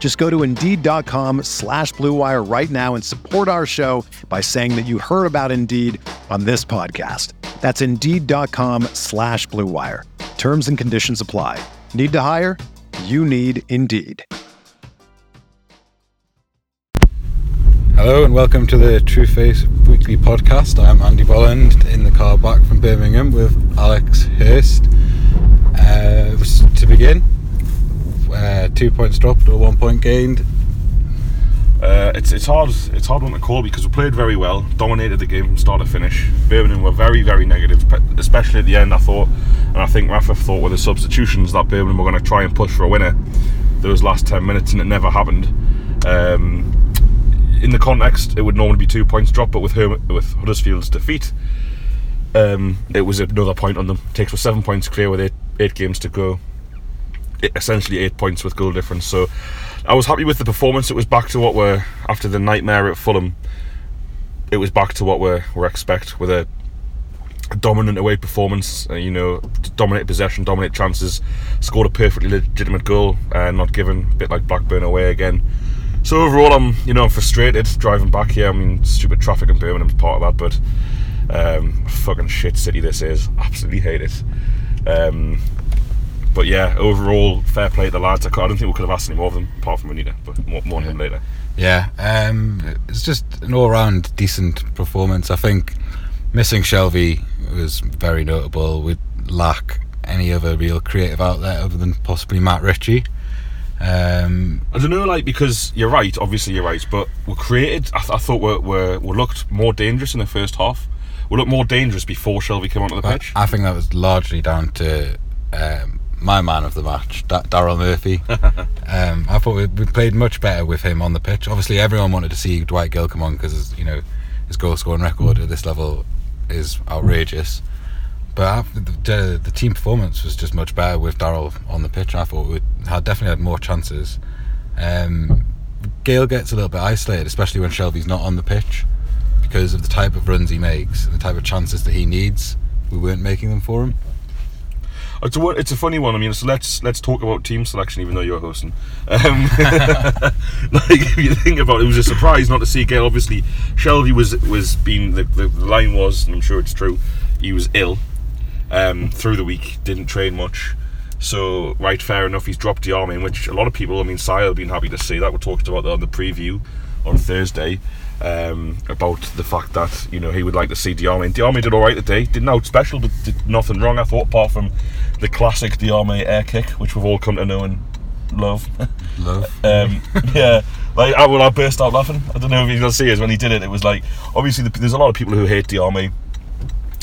Just go to Indeed.com slash BlueWire right now and support our show by saying that you heard about Indeed on this podcast. That's Indeed.com slash BlueWire. Terms and conditions apply. Need to hire? You need Indeed. Hello and welcome to the True Faith Weekly Podcast. I'm Andy Bolland in the car back from Birmingham with Alex Hurst. Uh, to begin, uh, two points dropped or one point gained. Uh, it's it's hard it's hard one to call because we played very well, dominated the game from start to finish. Birmingham were very very negative, especially at the end. I thought, and I think Rafa thought with the substitutions that Birmingham were going to try and push for a winner. Those last ten minutes, and it never happened. Um, in the context, it would normally be two points dropped, but with her, with Huddersfield's defeat, um, it was another point on them. Takes us seven points clear with eight eight games to go. Essentially eight points with goal difference. So I was happy with the performance. It was back to what we're after the nightmare at Fulham. It was back to what we're we expect with a dominant away performance. Uh, you know, dominate possession, dominate chances, scored a perfectly legitimate goal, uh, not given. A bit like Blackburn away again. So overall, I'm you know I'm frustrated driving back here. I mean, stupid traffic in Birmingham's part of that, but um, fucking shit city this is. Absolutely hate it. Um, but yeah, overall, fair play to the lads. I, don't think we could have asked any more of them, apart from Anita, but more, more on him later. Yeah, um, it's just an all-round decent performance. I think missing Shelvey was very notable. We lack any other real creative outlet other than possibly Matt Ritchie. Um, I don't know, like because you're right. Obviously, you're right. But we created. I, th- I thought we we we looked more dangerous in the first half. We looked more dangerous before Shelvey came onto the pitch. I think that was largely down to um, my man of the match, D- Daryl Murphy. um, I thought we, we, played much better with him on the pitch. Obviously, everyone wanted to see Dwight Gayle come on because you know his goal scoring record at this level is outrageous. But the, the, team performance was just much better with Daryl on the pitch. I thought we had definitely had more chances. Um, Gayle gets a little bit isolated, especially when Shelvey's not on the pitch, because of the type of runs he makes, and the type of chances that he needs. We weren't making them for him. It's a it's a funny one. I mean, so let's let's talk about team selection, even though you're hosting. Um, like if you think about it, it was a surprise not to see Gayle. Obviously, Shelvey was was being the, the line was, and I'm sure it's true, he was ill um, through the week, didn't train much. So, right, fair enough, he's dropped Diame, in which a lot of people, I mean, Sile have been happy to see that. We talked about that on the preview on Thursday um, about the fact that, you know, he would like to see Diame. And Diame did all right today, didn't out special, but did nothing wrong, I thought, apart from the classic Diame air kick, which we've all come to know and love. Love. um, yeah. Like, I, well, I burst out laughing. I don't know if you can see it. When he did it, it was like, obviously, the, there's a lot of people who hate Diame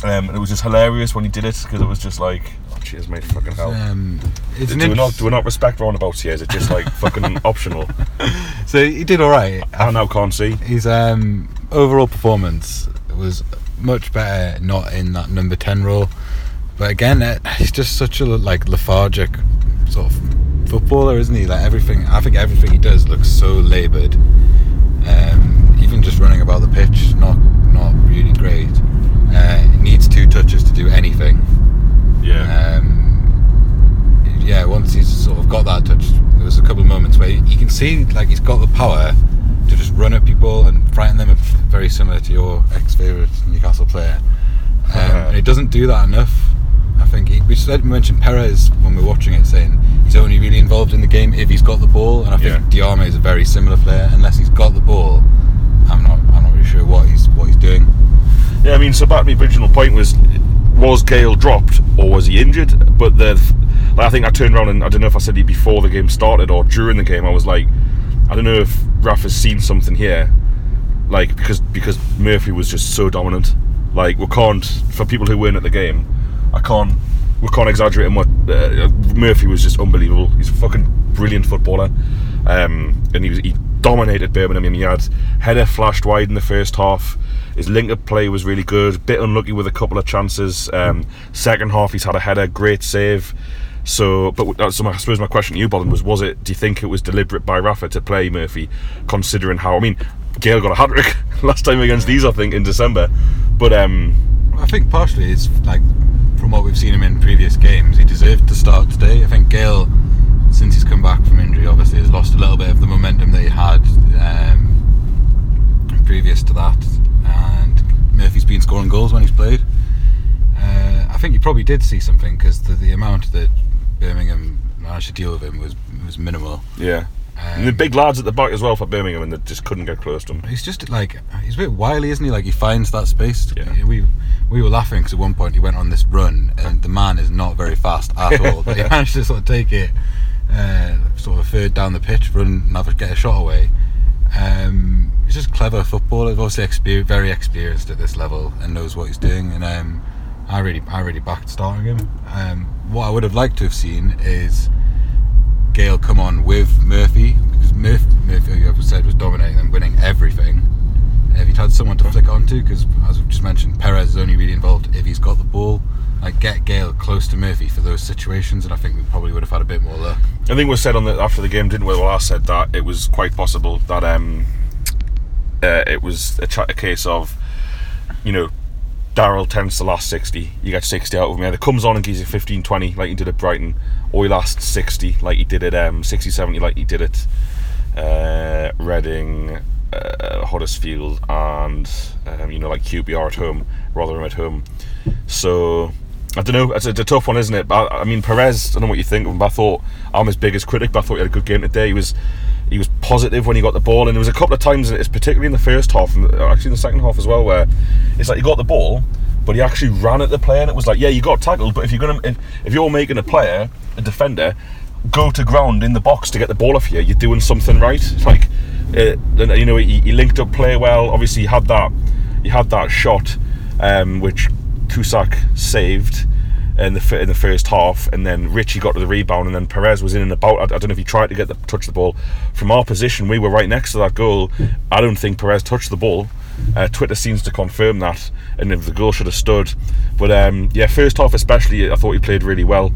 um, and it was just hilarious when he did it because it was just like, cheers, mate, fucking hell. Um, do, do, we not, do we not respect roundabouts here? Is it just like fucking optional? So he did all right. I now can't see. His um, overall performance was much better not in that number 10 role. But again, it, he's just such a like lethargic sort of footballer, isn't he? Like everything, I think everything he does looks so laboured. Um, even just running about the pitch, not not really great. Uh, needs two touches to do anything. Yeah. Um, yeah. Once of got that touch, there was a couple of moments where you can see like he's got the power to just run at people and frighten them. Very similar to your ex-favorite Newcastle player. Um, uh-huh. and he doesn't do that enough. I think he, we said we mentioned Perez when we are watching it, saying he's only really involved in the game if he's got the ball, and I think yeah. Diame is a very similar player. Unless he's got the ball, I'm not I'm not really sure what he's what he's doing. Yeah, I mean, so back to my original point was was Gayle dropped or was he injured? But the like, I think I turned around and I don't know if I said it before the game started or during the game. I was like, I don't know if Raf has seen something here, like because because Murphy was just so dominant. Like we can't for people who weren't at the game, I can't we can't exaggerate on what uh, Murphy was just unbelievable. He's a fucking brilliant footballer, um, and he was he dominated Birmingham. I mean, he had header flashed wide in the first half. His link-up play was really good. Bit unlucky with a couple of chances. Um, second half, he's had a header, great save. So, but uh, so my, I suppose my question to you, Bolin, was: Was it? Do you think it was deliberate by Rafa to play Murphy, considering how? I mean, Gayle got a hat trick last time against these, I think, in December. But um, I think partially it's like from what we've seen him in previous games, he deserved to start today. I think Gayle, since he's come back from injury, obviously has lost a little bit of the momentum that he had um, previous to that, and Murphy's been scoring goals when he's played. Uh, I think you probably did see something because the, the amount that Birmingham managed to deal with him was was minimal. yeah, Um, the big lads at the back as well for Birmingham, and they just couldn't get close to him. He's just like he's a bit wily, isn't he? Like he finds that space. Yeah. We we were laughing because at one point he went on this run, and the man is not very fast at all. but he managed to sort of take it, uh, sort of third down the pitch, run, and have a, get a shot away. Um, he's just clever footballer. He's obviously exper- very experienced at this level and knows what he's doing. And um, I really, I really backed starting him. Um, what I would have liked to have seen is Gayle come on with Murphy because Murphy, Murphy, like I said, was dominating and winning everything. If he'd had someone to flick onto, because as I've just mentioned, Perez is only really involved if he's got the ball. Like get Gayle close to Murphy for those situations, and I think we probably would have had a bit more luck. I think we said on the after the game, didn't we? Well, I said that it was quite possible that um, uh, it was a, ch- a case of, you know, Daryl tends to last 60. You get 60 out of him. Either comes on and gives you 15, 20 like he did at Brighton, or he lasts 60 like he did at um, 60, 70 like he did at uh, Reading, uh, Huddersfield, and um, you know like QPR at home, Rotherham at home. So I don't know. It's a, it's a tough one, isn't it? But I, I mean, Perez. I don't know what you think of him. But I thought I'm his biggest critic. But I thought he had a good game today. He was he was positive when he got the ball, and there was a couple of times, it's particularly in the first half, and actually in the second half as well, where it's like he got the ball, but he actually ran at the player, and it was like, yeah, you got tackled, but if you're gonna if, if you're making a player a defender go to ground in the box to get the ball off you, you're doing something right. It's like, uh, you know, he, he linked up play well. Obviously, he had that he had that shot, um, which Kuszczak saved in the in the first half, and then Ritchie got to the rebound, and then Perez was in and about. I, I don't know if he tried to get the touch the ball from our position. We were right next to that goal. I don't think Perez touched the ball. Uh, Twitter seems to confirm that, and if the goal should have stood. But um, yeah, first half especially, I thought he played really well.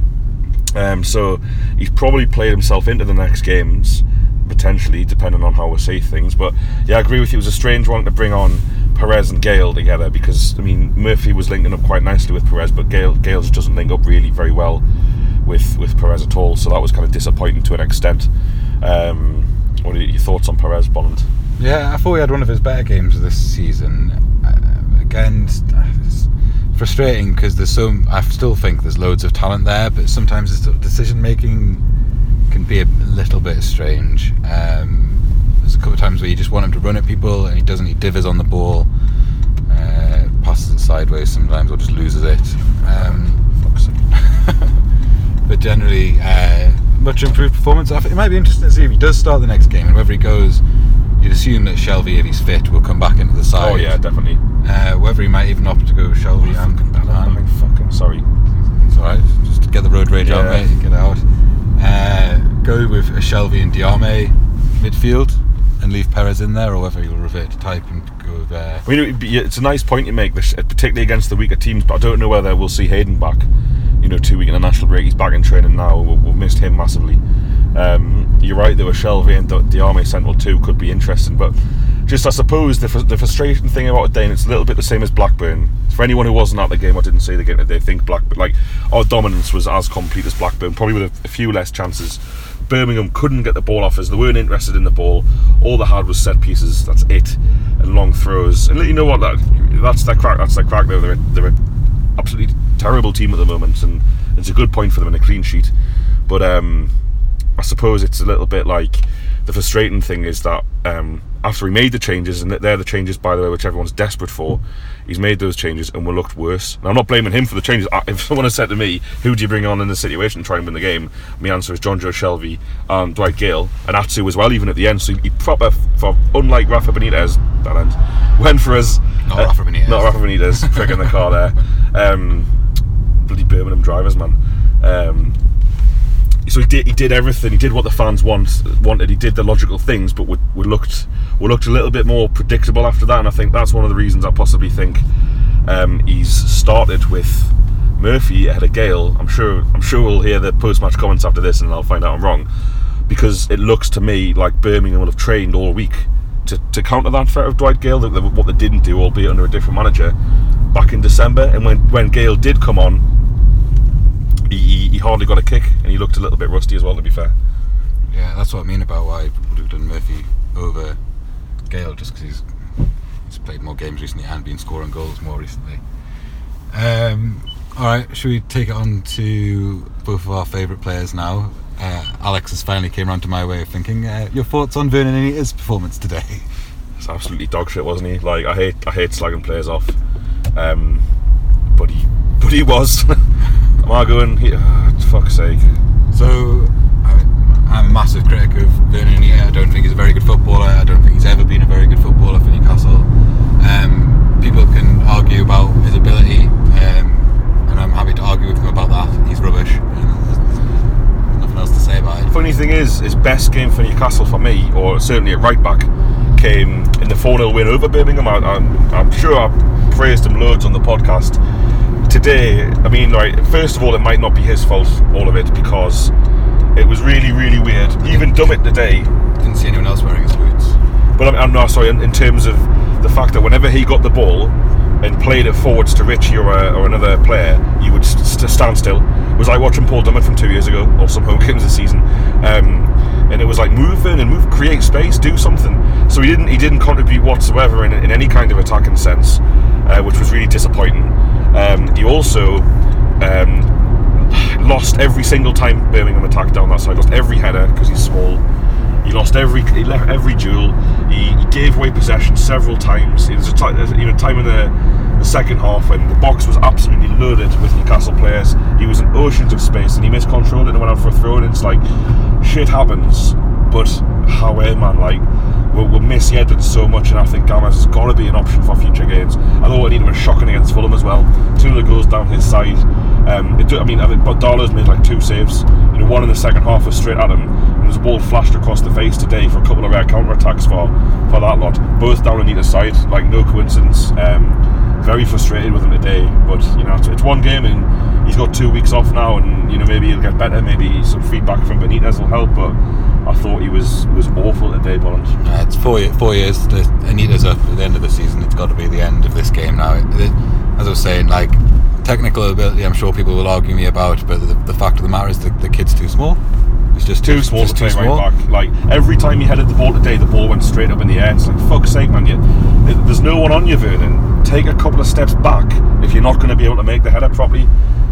Um, so he's probably played himself into the next games, potentially, depending on how we see things. But yeah, I agree with you. It was a strange one to bring on Perez and Gayle together because I mean Murphy was linking up quite nicely with Perez, but Gayle Gayle just doesn't link up really very well with with Perez at all. So that was kind of disappointing to an extent. Um, what are your thoughts on Perez, Bond? Yeah, I thought he had one of his better games this season. Uh, again, it's, it's frustrating because there's so. I still think there's loads of talent there, but sometimes decision making can be a little bit strange. Um, there's a couple of times where you just want him to run at people and he doesn't. He divers on the ball, uh, passes it sideways sometimes, or just loses it. Um, but generally, uh, much improved performance. It might be interesting to see if he does start the next game and whether he goes. You'd assume that Shelvey, if he's fit, will come back into the side. Oh yeah, definitely. Uh, whether he might even opt to go Shelvey and, I'm and fucking sorry. it's alright, just to get the road rage out, Yeah. mate, get out. Uh, go with a Shelvey and Diame midfield and leave Perez in there, or whether he'll revert to type and go. Uh, I mean, it's a nice point you make, this, particularly against the weaker teams. But I don't know whether we'll see Hayden back. You know, two week international break. He's back in training now. We've, missed him massively. Um, you're right. There were Shelvey and Di- Diame Central too. Could be interesting, but just I suppose the, the frustrating thing about Dane, it's a little bit the same as Blackburn. For anyone who wasn't at the game I didn't see the game, they think Blackburn like our dominance was as complete as Blackburn, probably with a, a few less chances. Birmingham couldn't get the ball off us. They weren't interested in the ball. All they had was set pieces. That's it, and long throws. And you know what? That that's their crack. That's their crack. Though they're they're an absolutely terrible team at the moment, and it's a good point for them in a clean sheet. But um, I suppose it's a little bit like the frustrating thing is that um, after we made the changes, and they're the changes, by the way, which everyone's desperate for. He's made those changes, and we looked worse. Now, I'm not blaming him for the changes. If someone had said to me, "Who do you bring on in this situation to try and win the game?" My answer is Jonjo Shelvey, and Dwight Gayle, and Atsu as well, even at the end. So he, he proper, for unlike Rafa Benitez, that end, went for us. Not Rafa Benitez. Not Rafa Benitez, prick in the car there. Um, bloody Birmingham drivers, man. Um, so he did he did everything. He did what the fans want wanted. He did the logical things, but we, we looked we looked a little bit more predictable after that. And I think that's one of the reasons I possibly think um, he's started with Murphy ahead of Gayle. I'm sure I'm sure we'll hear the post match comments after this, and I'll find out I'm wrong because it looks to me like Birmingham will have trained all week to, to counter that threat of Dwight Gayle. What they didn't do, albeit under a different manager, back in December. And when when Gayle did come on, he, he, he hardly got a kick, and he looked a little bit rusty as well. To be fair. Yeah, that's what I mean about why I would have done Murphy over Gayle, just because he's, he's played more games recently and been scoring goals more recently. Um, all right, should we take it on to both of our favourite players now? Uh, Alex has finally came around to my way of thinking. Uh, your thoughts on Vernon Anita's performance today? It's absolutely dog shit, wasn't he? Like I hate I hate slagging players off, um, but he but he was. Am I going? He, oh, fuck's sake. So, I, I'm a massive critic of Vernon Anita. I don't think he's a very good footballer. I don't think he's ever been a very good footballer for Newcastle. Um, people can argue about his ability, um, and I'm happy to argue with them about that. He's rubbish. And there's, there's nothing else to say about it. Funny thing is, his best game for Newcastle for me, or certainly at right back, came in the 4 0 win over Birmingham. I, I'm, I'm sure I praised him loads on the podcast. Today, I mean, like, first of all, it might not be his fault, all of it, because it was really, really weird. Even Dummett today, Didn't see anyone else wearing his boots. but I'm, I'm not sorry, in, in terms of the fact that whenever he got the ball and played it forwards to Ritchie or, a, or another player, you would st- st- stand still. It was like watching Paul Dummett from two years ago, or some home games this season. Um, and it was like move in and move, create space, do something. So he didn't he didn't contribute whatsoever in, in any kind of attacking sense, uh, which was really disappointing. Um, he also um, lost every single time Birmingham attacked down that side. Lost every header because he's small. He lost every he left every duel. He, he gave away possession several times. It was a time, you know, time in the, the second half when the box was absolutely loaded with Newcastle players. He was in oceans of space and he miscontrolled it and went out for a throw. And it's like shit happens, but how eh, man, like we'll, Edwards so much, and I think Gámez has got to be an option for future games. Was shocking against Fulham as well. Two of the goals down his side. Um, do, I mean, I think made like two saves. You know, one in the second half was straight at him, and a ball flashed across the face today for a couple of rare counter attacks for for that lot. Both down Anita's side, like no coincidence. Um, very frustrated with him today, but you know, it's, it's one game and he's got two weeks off now, and you know maybe he'll get better. Maybe some feedback from Benitez will help, but. I thought he was was awful today, Bolland. Uh, it's four, four years. Anita's up at the end of the season. It's got to be the end of this game now. It, it, as I was saying, like technical ability, I'm sure people will argue me about, but the, the fact of the matter is the, the kid's too small. He's just Too small just to play too small. right back. Like every time he headed the ball today, the ball went straight up in the air. It's like fuck's sake, man! You, there's no one on you, Vernon. Take a couple of steps back if you're not going to be able to make the header properly.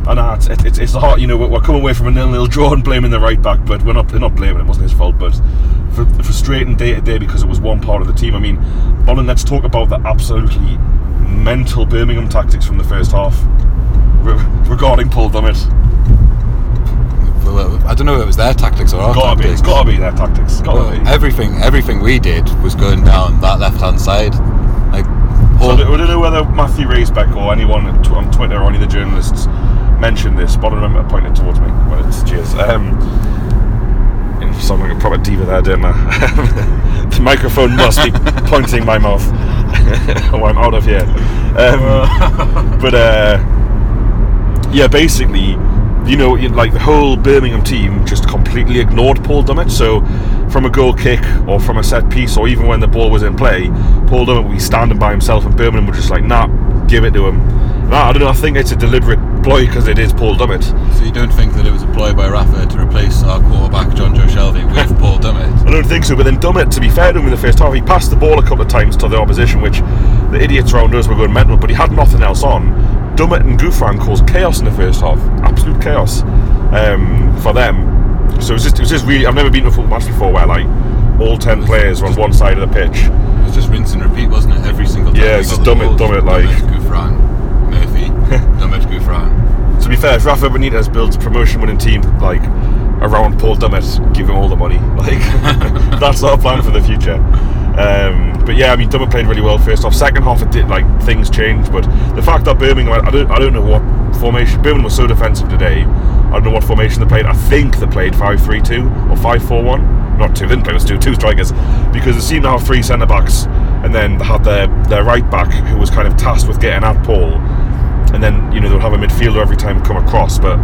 And uh, it's, it's, it's hard, you know. We're, coming away from a nil-nil draw and blaming the right back, but we're not. We're not blaming. It wasn't his fault, but frustrating day to day because it was one part of the team. I mean, Bolland, let's talk about the absolutely mental Birmingham tactics from the first half re- regarding Paul Dummett. Well, I don't know if it was their tactics or our Gotta be, tactics. it's gotta be their tactics. Well, be. everything, everything we did was going down that left-hand side. Like, So I don't know whether Matthew Racebeck or anyone on Twitter or any of the journalists mentioned this, but I remember pointing towards me when it's cheers. Um, sound like a proper diva there, didn't I? the microphone must be pointing my mouth. oh, I'm out of here. Um, but uh, yeah, basically, you know, like the whole Birmingham team just completely ignored Paul Dummett. So, from a goal kick or from a set piece, or even when the ball was in play, Paul Dummett would be standing by himself, and Birmingham were just like, "Nah, give it to him." I don't know. I think it's a deliberate ploy because it is Paul Dummett. so you don't think that it was a ploy by Rafa to replace our quarterback Jonjo Shelvey with Paul Dummett? I don't think so. But then Dummett, to be fair to him in the first half, he passed the ball a couple of times to the opposition, which the idiots around us were going mental. But he had nothing else on. Dummett and Gouffran caused chaos in the first half, absolute chaos um, for them. So it was just, it was just really. I've never been to a football match before where like all ten players were on one side of the pitch. It was just rinse and repeat, wasn't it? Every single time. Yeah, it's just Dummett- dumb it, like- Gouffran, Murphy, Dummett, Gouffran. To be fair, if Rafa Benitez builds a promotion-winning team like around Paul Dummett, give him all the money. Like that's our plan for the future. Um, but yeah, I mean, Dummett played really well first off. Second half, it did like things changed. But the fact that Birmingham, I don't, I don't know what formation. Birmingham was so defensive today. I don't know what formation they played. I think they played 5-3-2 or 5-4-1. Not two. They didn't play with two, two strikers because they seemed to have three centre backs, and then they had their their right back who was kind of tasked with getting at Paul and then you know they'll have a midfielder every time come across. But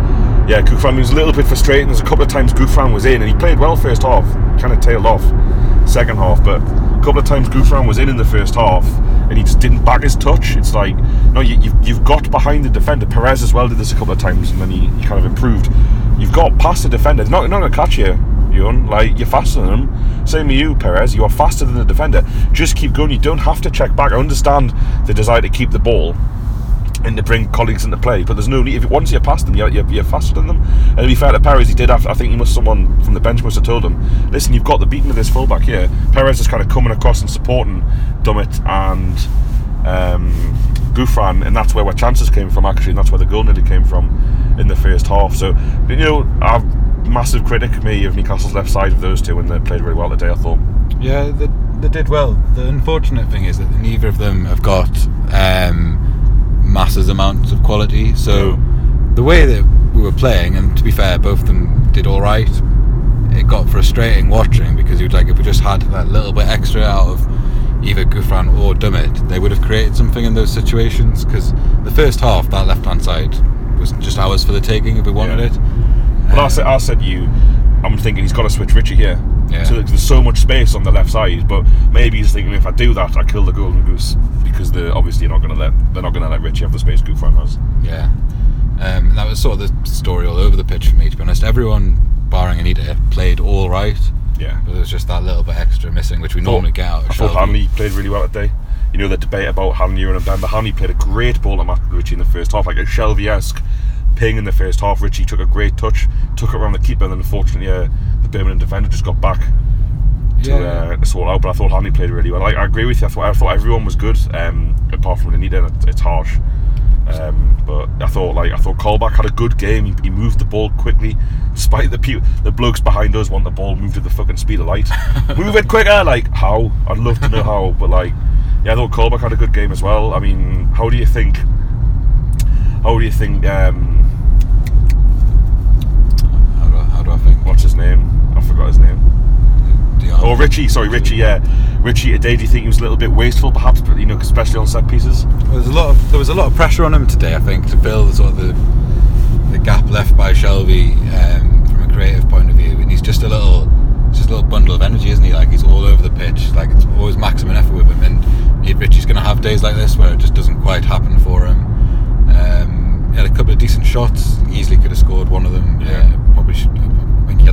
yeah, Gouffran was a little bit frustrating. There's a couple of times Gouffran was in and he played well first half, kind of tailed off second half. But a couple of times Gouffran was in in the first half and he just didn't back his touch. It's like no, you, you've, you've got behind the defender. Perez as well did this a couple of times and then he, he kind of improved. You've got past the defender. They're not, not going to catch you. Yoan. Like you're faster than them. Same with you, Perez. You are faster than the defender. Just keep going. You don't have to check back. I understand the desire to keep the ball and to bring colleagues into play. But there's no need. If once you're past them, you're, you're, you're faster than them. And to be fair to Perez, he did. Have, I think he must. Someone from the bench must have told him, "Listen, you've got the beating of this fullback here." Perez is kind of coming across and supporting Dummett and um, Gouffran, and that's where our chances came from. Actually, and that's where the goal nearly came from in the first half. So you know, I'm massive critic me of Newcastle's left side of those two, and they played really well today. I thought. Yeah, they, they did well. The unfortunate thing is that neither of them have got um, masses amounts of quality. So the way that we were playing, and to be fair, both of them did all right. It got frustrating watching because you'd like if we just had that little bit extra out of either Gouffran or Dummett, they would have created something in those situations. Because the first half, that left hand side was just ours for the taking if we wanted Yeah. it. Well, I Um, said, I said you, I'm thinking he's got to switch Ritchie here. Yeah. So there's so much space on the left side, but maybe he's thinking if I do that, I kill the golden goose because they're obviously not going to let they're not going to let Ritchie have the space Gouffran has. Yeah. Um, that was sort of the story all over the pitch for me, to be honest. Everyone, barring Anita, played all right, Yeah. but there was just that little bit extra missing, which we normally get out of I thought Hanley played really well today. You know the debate about Hanley and Mbemba. Hanley played a great ball to Matt Ritchie in the first half, like a Shelvey-esque ping in the first half. Ritchie took a great touch, took it around the keeper, and then unfortunately uh, Birmingham defender just got back to, Yeah. uh, sort out. But I thought Hanley played really well. Like, I agree with you. I thought, I thought everyone was good, um, apart from Anita. It's harsh. Um, but I thought like I thought Colback had a good game. He, he moved the ball quickly, despite the pe- the blokes behind us want the ball moved at the fucking speed of light. Move it quicker, like how? I'd love to know how, but like yeah, I thought Colback had a good game as well. I mean, how do you think? How do you think? Um, How do, I, how do I think? what's his name? I forgot his name. Dion. Oh, Ritchie. Sorry, Ritchie. Yeah, Ritchie. Today, do you think he was a little bit wasteful, perhaps? But you know, especially on set pieces. Well, there's a lot of, there was a lot of pressure on him today, I think, to fill the sort of the, the gap left by Shelvey um, from a creative point of view. And he's just a little, just a little bundle of energy, isn't he? Like he's all over the pitch. Like it's always maximum effort with him. And Ritchie's going to have days like this where it just doesn't quite happen for him. Um, he had a couple of decent shots. Easily could have scored one of them. Yeah. Uh, probably should.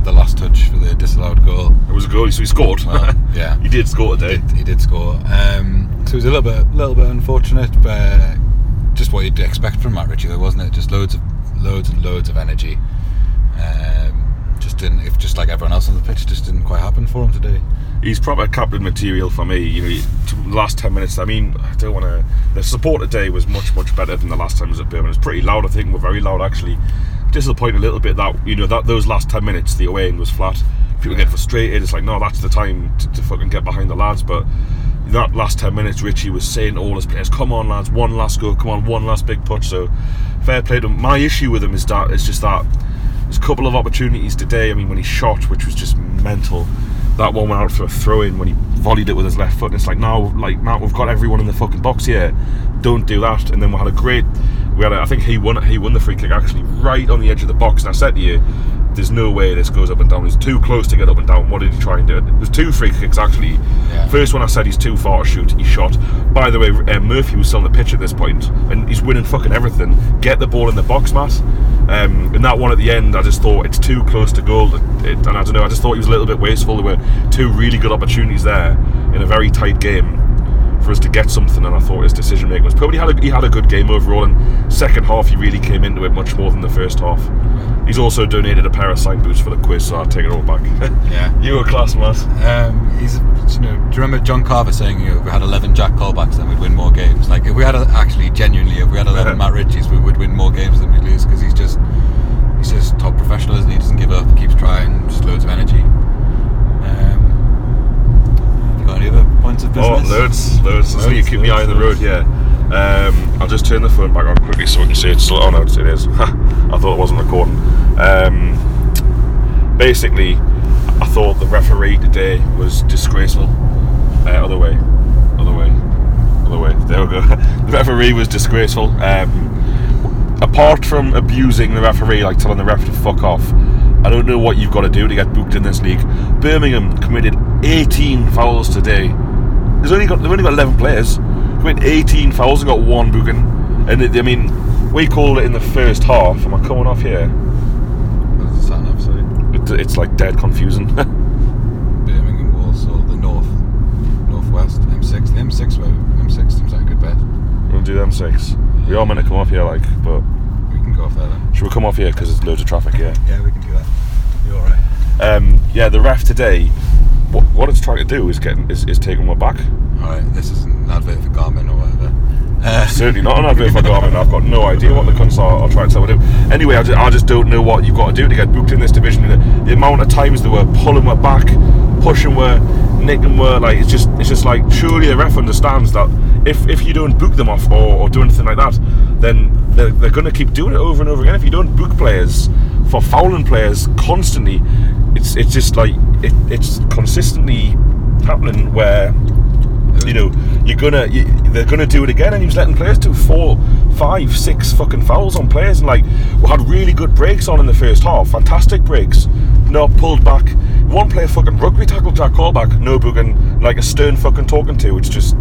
I think he had the last touch for the disallowed goal. It was a goal, so he scored. Well, yeah. he did score today. He did, he did score. Um, so it was a little bit, little bit unfortunate, but just what you'd expect from Matt Ritchie, though, wasn't it? Just loads of, loads and loads of energy. Um, just didn't, if just like everyone else on the pitch, just didn't quite happen for him today. he's proper captain material for me. You know, he- t- the last ten minutes. I mean, I don't want to. The support today was much much better than the last time I was at Birmingham. It's pretty loud. I think we're very loud actually. Disappointed a little bit that you know that those last ten minutes the away end was flat. People get frustrated. It's like no, that's the time to, to fucking get behind the lads. But that last ten minutes, Ritchie was saying all his players, "Come on, lads, one last go. Come on, one last big push." So fair play to him. My issue with him is that it's just that there's a couple of opportunities today. I mean, when he shot, which was just mental. That one went out for a throw in when he volleyed it with his left foot. And it's like now, like Matt, we've got everyone in the fucking box here. Don't do that. And then we had a great. We had, a, I think he won. He won the free kick actually right on the edge of the box. And I said to you, there's no way this goes up and down. It's too close to get up and down. What did he try and do? There's two free kicks actually. Yeah. First one I said he's too far to shoot. He shot. By the way, uh, Murphy was still on the pitch at this point, and he's winning fucking everything. Get the ball in the box, Matt. Um, and that one at the end, I just thought it's too close to goal. It, it- and I don't know. I just thought he was a little bit wasteful. There were two really good opportunities there in a very tight game for us to get something. And I thought his decision making was probably had a, he had a good game overall. And second half, he really came into it much more than the first half. He's also donated a pair of signed boots for the quiz, so I'll take it all back. Yeah. you were class, Matt. Um, he's, you know, do you remember John Carver saying, you know, if we had 11 Jack Colbacks, then we'd win more games? Like, if we had, a, actually, genuinely, if we had 11 Matt Ritchies, we would win more games than we'd lose because he's just, he's just top professional, isn't he? He doesn't give up, keeps trying, just loads of energy. Um, have you got any other points of Oh, business? loads, loads. So you Loads, keep my eye on the road, yeah. Um, I'll just turn the phone back on quickly so we can see it's still on. Oh, no, it is. I thought it wasn't recording. Um, basically, I thought the referee today was disgraceful. Uh, other way, other way, other way. There we go. the referee was disgraceful. Um, apart from abusing the referee, like telling the ref to fuck off, I don't know what you've got to do to get booked in this league. Birmingham committed 18 fouls today. There's only got they've only got 11 players. Committed 18 fouls and got one booking. And it, I mean, we called it in the first half. Am I coming off here? What's the sat nav? It, it's like dead confusing. Birmingham, Walsall, the north, northwest, M6. The M6, well, M6 seems like a good bet. we'll do them six. We are meant to come off here, like, but We can go off there then. should we come off here because there's loads of traffic here? Yeah, we can do that. You're alright. Um, yeah, the ref today. What, what it's trying to do is getting is, is taking one back. Alright, this isn't an advert for Garmin or whatever. Uh, Certainly not an advert for Garmin. I've got no idea what the cunts are. I'll try and tell what to do. Anyway, I just, I just don't know what you've got to do to get booked in this division. The, the amount of times they were pulling her back, pushing her, nicking her, like it's just it's just like surely the ref understands that if if you don't book them off or, or do anything like that, then they're, they're going to keep doing it over and over again. If you don't book players for fouling players constantly, it's it's just like it, it's consistently happening where you know, you're gonna, you, they're gonna do it again, and he was letting players do four, five, six fucking fouls on players, and like we had really good breaks on in the first half, fantastic breaks. No pulled back. One player fucking rugby tackled Jack Colback, no booking, like a stern fucking talking to. It's just,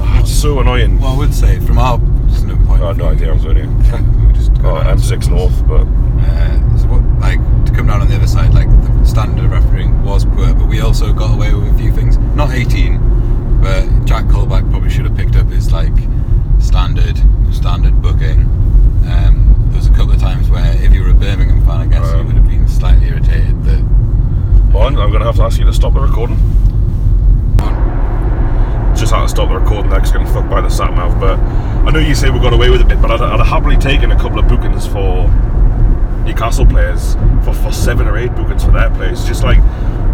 ah, it's so annoying. well, I would say, from our no point. I have no idea. I'm going here. we just Oh, down M6 North, but Uh, so what, like to come down on the other side, like the standard of refereeing was poor, but we also got away with a few things. Not 18, but Jack Colback probably should have picked up his like standard standard booking. Um, there was a couple of times where if you were a Birmingham fan, I guess you Um. would have been slightly irritated that. Well, I'm going to have to ask you to stop the recording. Just had to stop the recording there 'cause getting fucked by the sat nav. But I know you say we got away with a bit, but I'd, I'd have happily taken a couple of bookings for Newcastle players for, for seven or eight bookings for their players. Just like,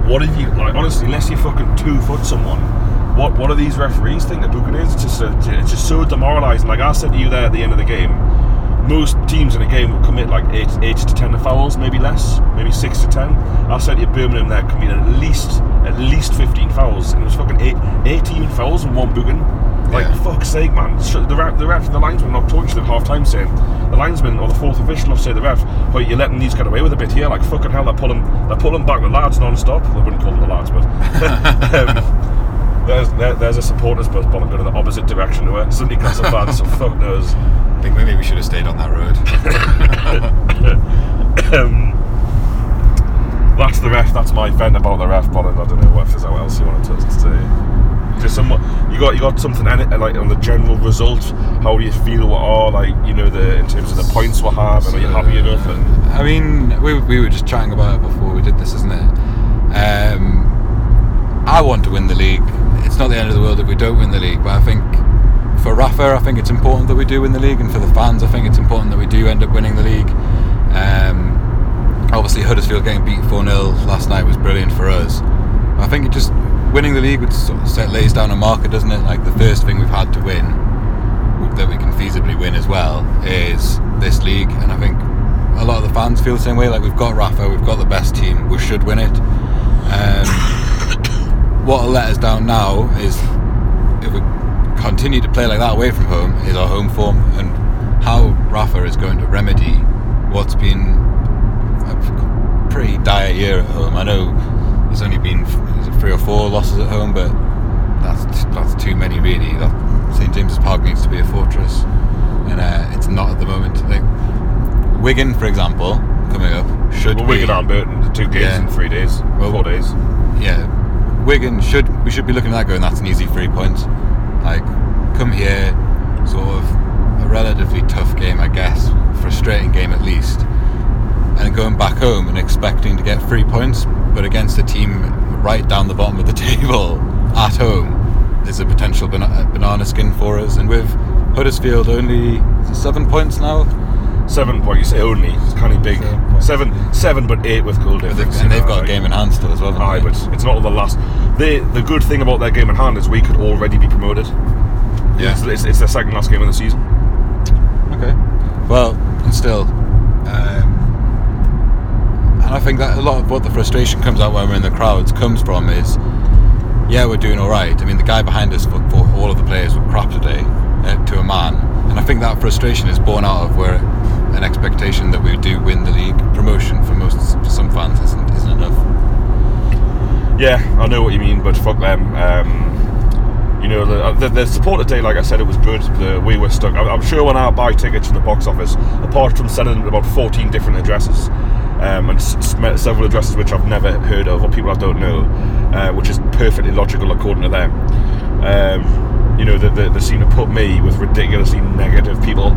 what have you like? Honestly, unless you fucking two foot someone, what what are these referees think a booking is? It's just a, it's just so demoralising. Like I said to you there at the end of the game, most teams in a game will commit like eight, eight to ten fouls, maybe less, maybe six to ten. I said to Birmingham there committed at least at least fifteen fouls, and it was fucking eight, 18 fouls and one booking. Like Yeah. fuck's sake, man! The ref, the ref, and the linesman not talking to them half time, saying the linesman or the fourth official will say the ref, "But you're letting these get away with a bit here." Like fucking hell, they're pulling, they're pulling back the lads non-stop. They wouldn't call them the lads, but. um, There's, there, there's a supporters bus bombing going in the opposite direction to it. Sunday Castle fans, so fuck knows. I think maybe we should have stayed on that road. um, that's the ref. That's my vent about the ref. But I don't know what if there's what else you wanted to say. Just you got you got something in it, like on the general result. How do you feel? What are like you know the in terms of the points we have, and are you happy enough? And I mean, we, we were just chatting about it before we did this, isn't it? Um, I want to win the league. It's not the end of the world if we don't win the league, but I think for Rafa, I think it's important that we do win the league, and for the fans, I think it's important that we do end up winning the league. Um, obviously, Huddersfield getting beat 4 0 last night was brilliant for us. I think it just winning the league would sort of set, lays down a marker, doesn't it? Like the first thing we've had to win that we can feasibly win as well is this league, and I think a lot of the fans feel the same way. Like we've got Rafa, we've got the best team, we should win it. Um, what'll let us down now is if we continue to play like that away from home, is our home form, and how Rafa is going to remedy what's been a pretty dire year at home. I know there's only been three or four losses at home, but that's that's too many really. That St James's Park needs to be a fortress, and uh, it's not at the moment. Like Wigan, for example, coming up should well, be Wigan and Burton, two games Yeah. in three days, Well- four days. yeah. Wigan should we should be looking at that going. That's an easy three points. Like, come here, sort of a relatively tough game, I guess, frustrating game at least, and going back home and expecting to get three points, but against a team right down the bottom of the table at home is a potential bana- banana skin for us. And with Huddersfield only seven points now, Seven point. You say only. It's kind of big. Seven. Seven, seven, but eight with goal difference. and they've got a game in hand still as well. Aye, they? but it's not the last. They, the good thing about their game in hand is we could already be promoted. yeah. It's, it's, it's their second last game of the season. Okay. Well, and still, um, and I think that a lot of what the frustration comes out when we're in the crowds comes from is, yeah, we're doing all right. I mean, the guy behind us for, for all of the players were crap today uh, to a man, and I think that frustration is born out of where an expectation that we do win the league promotion for most for some fans isn't isn't enough. Yeah, I know what you mean, but fuck them. Um, you know, the, the, the support today, like I said, it was good. The, we were stuck. I'm, sure when I buy tickets from the box office, apart from sending them about 14 different addresses, um, and s- s- several addresses which I've never heard of or people I don't know, uh, which is perfectly logical according to them. Um, you know, they, they, they seem to put me with ridiculously negative people,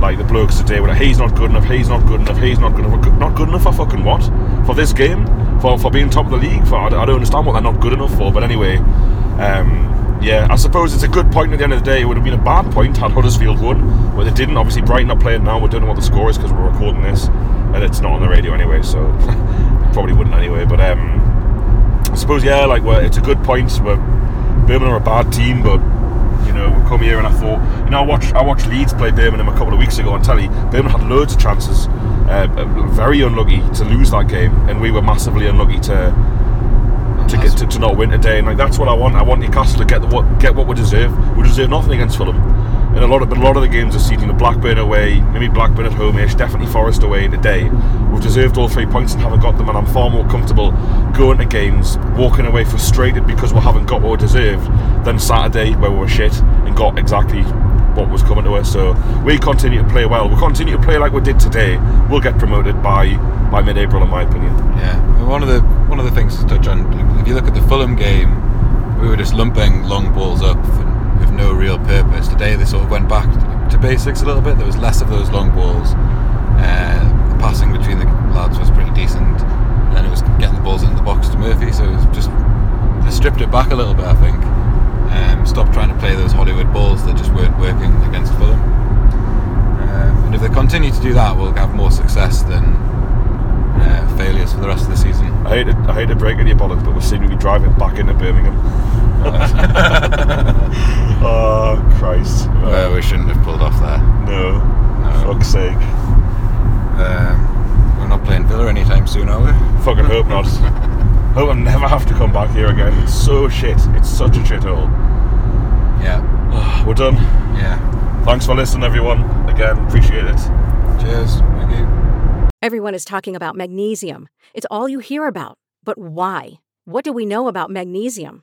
like the blokes today, where he's not good enough, he's not good enough, he's not good enough. Not good enough for fucking what? For this game? For, for being top of the league? For, I don't I don't understand what they're not good enough for, but anyway. Um, yeah, I suppose it's a good point at the end of the day. It would have been a bad point had Huddersfield won, but they didn't. Obviously, Brighton not playing now. We don't know what the score is because we're recording this, and it's not on the radio anyway, so probably wouldn't anyway. But um, I suppose yeah, like it's a good point. We're, Birmingham are a bad team, but you know we come here and I thought, you know, I watched I watched Leeds play Birmingham a couple of weeks ago on telly. Birmingham had loads of chances, uh, very unlucky to lose that game, and we were massively unlucky to to get to, to not win today. And like that's what I want. I want Newcastle to get the, what get what we deserve. We deserve nothing against Fulham. And a lot of but a lot of the games this season, the Blackburn away, maybe Blackburn at home-ish, definitely Forest away today. We've deserved all three points and haven't got them. And I'm far more comfortable going to games, walking away frustrated because we haven't got what we deserved, than Saturday where we were shit and got exactly what was coming to us. So we continue to play well. We continue to play like we did today. We'll get promoted by by mid-April, in my opinion. Yeah, one of the one of the things to touch on, if you look at the Fulham game, we were just lumping long balls up for, no real purpose. Today they sort of went back to basics a little bit. There was less of those long balls. Uh, the passing between the lads was pretty decent, and it was getting the balls into the box to Murphy. So it was just they stripped it back a little bit, I think. Um, stopped trying to play those Hollywood balls that just weren't working against Fulham. Um, and if they continue to do that, we'll have more success than uh, failures for the rest of the season. I hate to, I hate to break to bollocks, but we seem to be driving back into Birmingham. oh Christ! Well, we shouldn't have pulled off there. no, No. fuck's sake! Um, we're not playing Villa anytime soon, are we? Fucking hope not. hope I never have to come back here again. It's so shit. It's such a shithole. Yeah, We're done. yeah. Thanks for listening, everyone. Again, appreciate it. Cheers. Thank you. Everyone is talking about magnesium. It's all you hear about. But why? What do we know about magnesium?